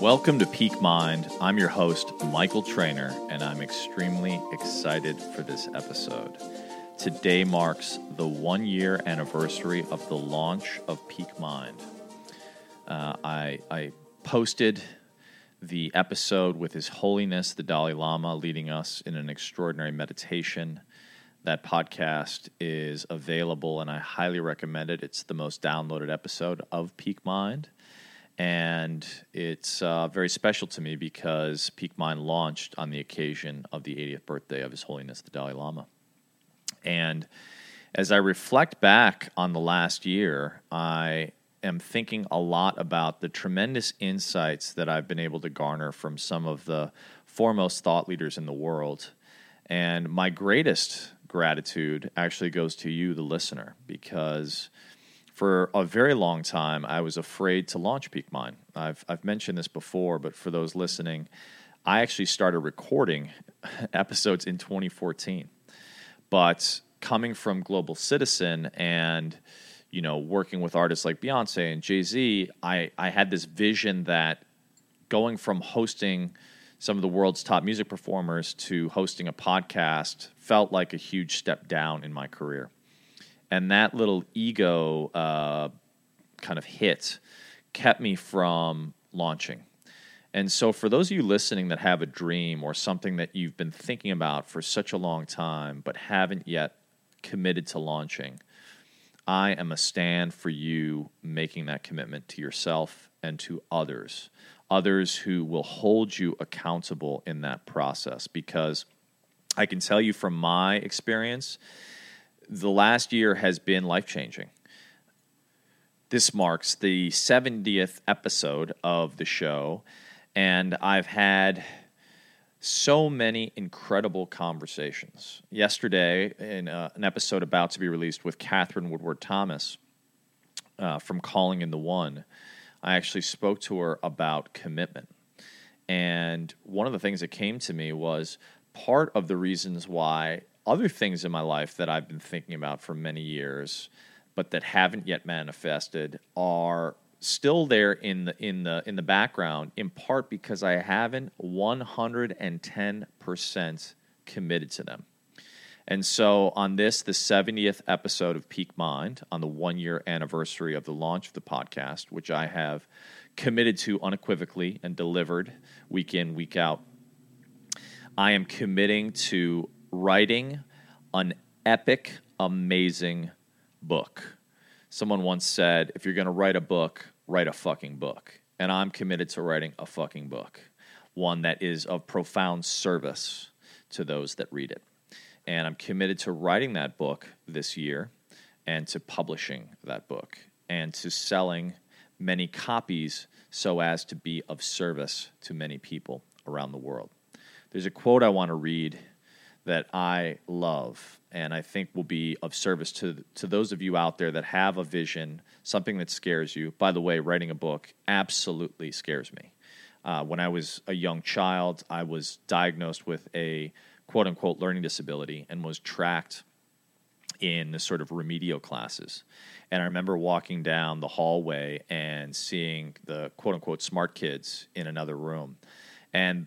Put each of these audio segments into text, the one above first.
Welcome to Peak Mind. I'm your host, Michael Trainer, and I'm extremely excited for this episode. Today marks the one year anniversary of the launch of Peak Mind. Uh, I, I posted the episode with His Holiness the Dalai Lama leading us in an extraordinary meditation. That podcast is available and I highly recommend it. It's the most downloaded episode of Peak Mind. And it's uh, very special to me because Peak Mind launched on the occasion of the 80th birthday of His Holiness the Dalai Lama. And as I reflect back on the last year, I am thinking a lot about the tremendous insights that I've been able to garner from some of the foremost thought leaders in the world. And my greatest gratitude actually goes to you, the listener, because for a very long time, I was afraid to launch Peak Mind. I've, I've mentioned this before, but for those listening, I actually started recording episodes in 2014. But coming from Global Citizen and you know working with artists like Beyonce and Jay Z, I, I had this vision that going from hosting some of the world's top music performers to hosting a podcast felt like a huge step down in my career and that little ego uh, kind of hit kept me from launching. And so, for those of you listening that have a dream or something that you've been thinking about for such a long time but haven't yet committed to launching, I am a stand for you making that commitment to yourself and to others, others who will hold you accountable in that process. Because I can tell you from my experience, the last year has been life changing. This marks the 70th episode of the show, and I've had so many incredible conversations. Yesterday, in uh, an episode about to be released with Katherine Woodward Thomas uh, from Calling in the One, I actually spoke to her about commitment. And one of the things that came to me was part of the reasons why other things in my life that I've been thinking about for many years, but that haven't yet manifested, are still there in the in the in the background. In part because I haven't 110% committed to them. And so, on this, the 70th episode of Peak Mind, on the one year anniversary of the launch of the podcast, which I have committed to unequivocally and delivered week in, week out, I am committing to writing an epic, amazing book. Someone once said, if you're going to write a book, write a fucking book. And I'm committed to writing a fucking book, one that is of profound service to those that read it. And I'm committed to writing that book this year and to publishing that book and to selling many copies so as to be of service to many people around the world. There's a quote I want to read that I love and I think will be of service to to those of you out there that have a vision, something that scares you. By the way, writing a book absolutely scares me. Uh, when I was a young child, I was diagnosed with a quote unquote learning disability and was tracked in the sort of remedial classes. And I remember walking down the hallway and seeing the quote unquote smart kids in another room. And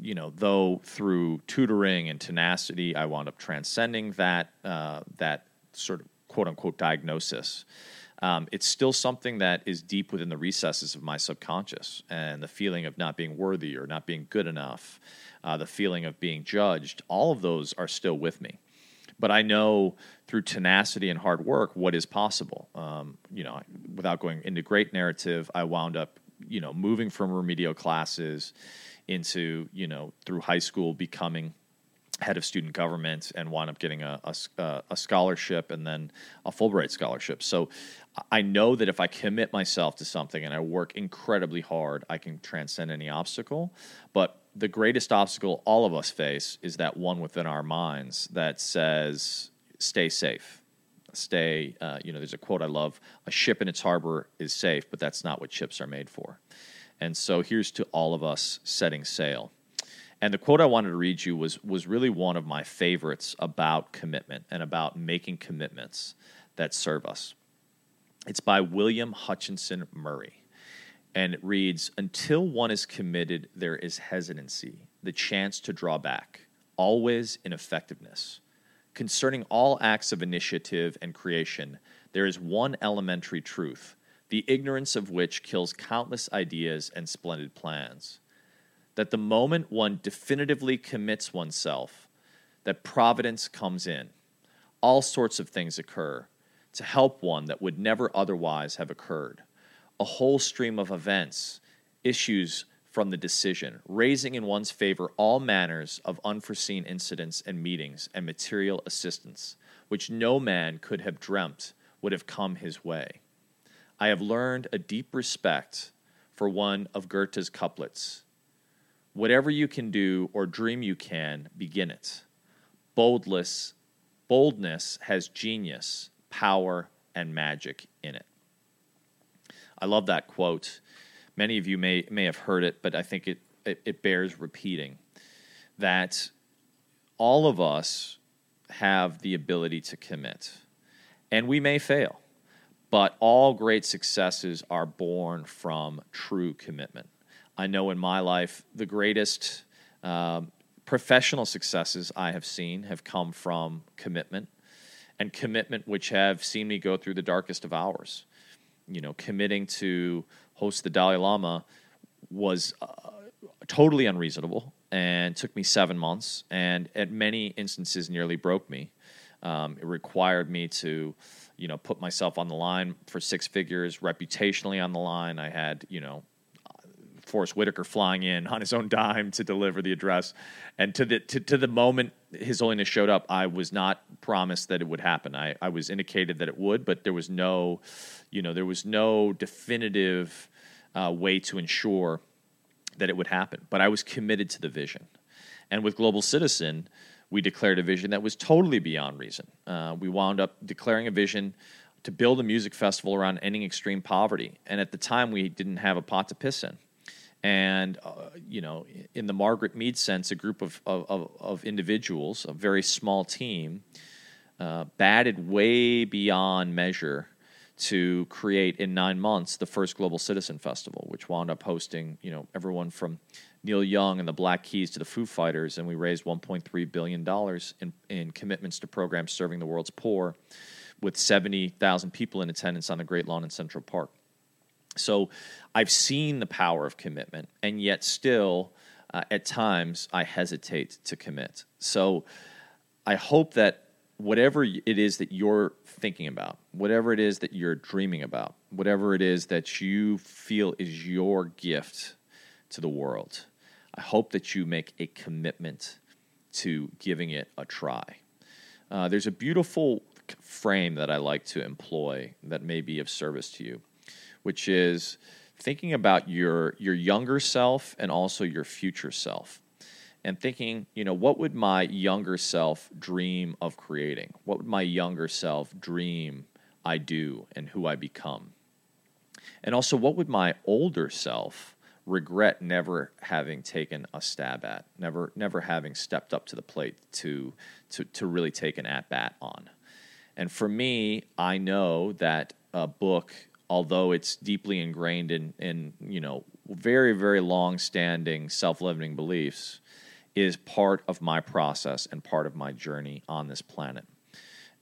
you know, though through tutoring and tenacity, I wound up transcending that uh, that sort of quote unquote diagnosis. Um, it's still something that is deep within the recesses of my subconscious, and the feeling of not being worthy or not being good enough, uh, the feeling of being judged. All of those are still with me. But I know through tenacity and hard work what is possible. Um, you know, without going into great narrative, I wound up, you know, moving from remedial classes into you know through high school becoming head of student government and wound up getting a, a, a, scholarship and then a Fulbright scholarship. So I know that if I commit myself to something and I work incredibly hard, I can transcend any obstacle. But the greatest obstacle all of us face is that one within our minds that says, stay safe. Stay, uh, you know, there's a quote I love a ship in its harbor is safe, but that's not what ships are made for. And so here's to all of us setting sail. And the quote I wanted to read you was, was really one of my favorites about commitment and about making commitments that serve us. It's by William Hutchinson Murray. And it reads Until one is committed, there is hesitancy, the chance to draw back, always ineffectiveness. Concerning all acts of initiative and creation, there is one elementary truth, the ignorance of which kills countless ideas and splendid plans. That the moment one definitively commits oneself, that providence comes in. All sorts of things occur to help one that would never otherwise have occurred. A whole stream of events issues from the decision, raising in one's favor all manners of unforeseen incidents and meetings and material assistance, which no man could have dreamt would have come his way. I have learned a deep respect for one of Goethe's couplets Whatever you can do or dream you can, begin it. Boldness, boldness has genius, power, and magic in it. I love that quote. Many of you may may have heard it, but I think it, it, it bears repeating that all of us have the ability to commit, and we may fail, but all great successes are born from true commitment. I know in my life the greatest um, professional successes I have seen have come from commitment, and commitment which have seen me go through the darkest of hours. You know, committing to host the Dalai Lama was uh, totally unreasonable and took me seven months, and at many instances nearly broke me. Um, it required me to, you know, put myself on the line for six figures, reputationally on the line. I had, you know, Forest Whitaker flying in on his own dime to deliver the address, and to the to, to the moment His Holiness showed up, I was not promised that it would happen. I, I was indicated that it would, but there was no, you know, there was no definitive uh, way to ensure that it would happen. But I was committed to the vision, and with Global Citizen, we declared a vision that was totally beyond reason. Uh, we wound up declaring a vision to build a music festival around ending extreme poverty. And at the time, we didn't have a pot to piss in and uh, you know, in the Margaret Mead sense, a group of of, of individuals, a very small team, uh, batted way beyond measure to create in nine months the first Global Citizen Festival, which wound up hosting you know everyone from Neil Young and the Black Keys to the Foo Fighters, and we raised 1.3 billion dollars in in commitments to programs serving the world's poor, with 70,000 people in attendance on the Great Lawn in Central Park. So I've seen the power of commitment, and yet still, uh, at times, I hesitate to commit. So I hope that whatever it is that you're thinking about, whatever it is that you're dreaming about, whatever it is that you feel is your gift to the world, I hope that you make a commitment to giving it a try. Uh, there's a beautiful frame that I like to employ that may be of service to you which is thinking about your your younger self and also your future self and thinking, you know, what would my younger self dream of creating? What would my younger self dream I do and who I become? And also, what would my older self regret never having taken a stab at, never, never having stepped up to the plate to, to, to really take an at bat on? And for me, I know that a book although it's deeply ingrained in, in you know very very long standing self-limiting beliefs is part of my process and part of my journey on this planet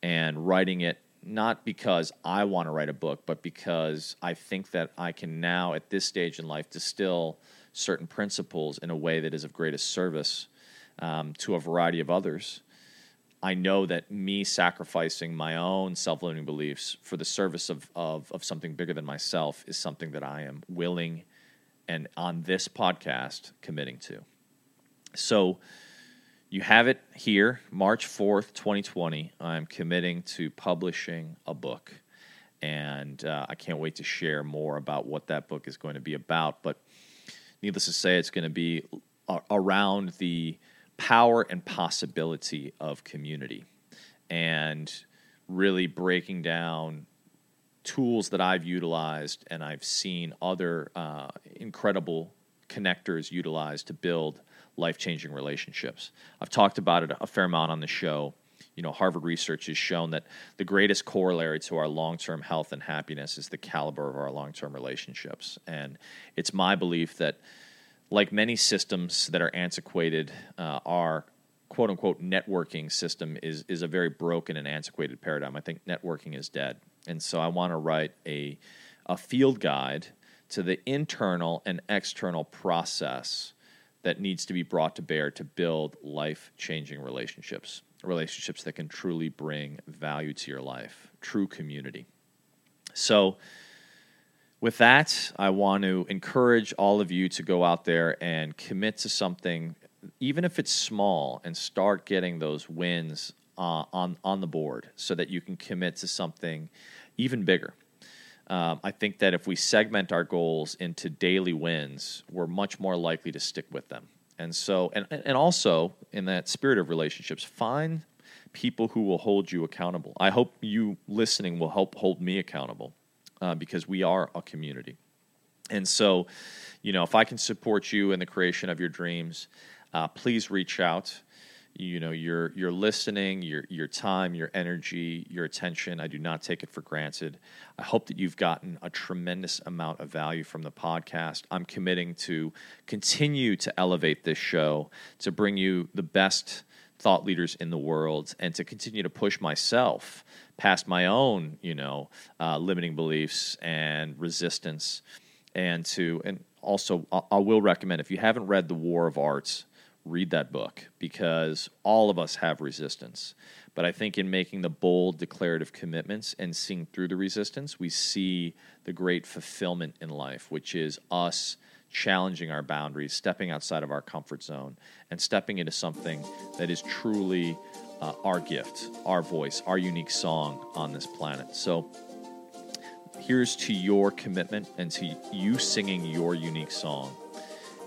and writing it not because I want to write a book, but because I think that I can now, at this stage in life, distill certain principles in a way that is of greatest service um, to a variety of others I know that me sacrificing my own self limiting beliefs for the service of, of, of something bigger than myself is something that I am willing and on this podcast committing to. So you have it here, March 4th, 2020. I'm committing to publishing a book. And uh, I can't wait to share more about what that book is going to be about. But needless to say, it's going to be around the power and possibility of community and really breaking down tools that I've utilized and I've seen other uh, incredible connectors utilized to build life changing relationships. I've talked about it a fair amount on the show. you know, Harvard research has shown that the greatest corollary to our long term health and happiness is the caliber of our long term relationships. And it's my belief that, like many systems that are antiquated, uh, our quote unquote networking system is, is a very broken and antiquated paradigm. I think networking is dead. And so I want to write a, a field guide to the internal and external process that needs to be brought to bear to build life changing relationships relationships that can truly bring value to your life, true community. So, with that, I want to encourage all of you to go out there and commit to something, even if it's small, and start getting those wins uh, on on the board, so that you can commit to something even bigger. Um, I think that if we segment our goals into daily wins, we're much more likely to stick with them. And so, and, and also in that spirit of relationships, find people who will hold you accountable. I hope you listening will help hold me accountable uh, because we are a community. And so, you know, if I can support you in the creation of your dreams, uh, please reach out. You know, your your listening, your your time, your energy, your attention. I do not take it for granted. I hope that you've gotten a tremendous amount of value from the podcast. I'm committing to continue to elevate this show to bring you the best thought leaders in the world and to continue to push myself past my own, you know, uh, limiting beliefs and resistance. And to, and also, I, I will recommend if you haven't read The War of Arts, read that book because all of us have resistance. But I think in making the bold declarative commitments and seeing through the resistance, we see the great fulfillment in life, which is us challenging our boundaries, stepping outside of our comfort zone, and stepping into something that is truly uh, our gift, our voice, our unique song on this planet. So, here's to your commitment and to you singing your unique song.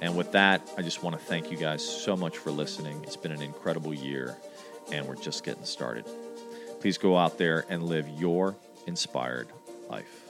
And with that, I just want to thank you guys so much for listening. It's been an incredible year, and we're just getting started. Please go out there and live your inspired life.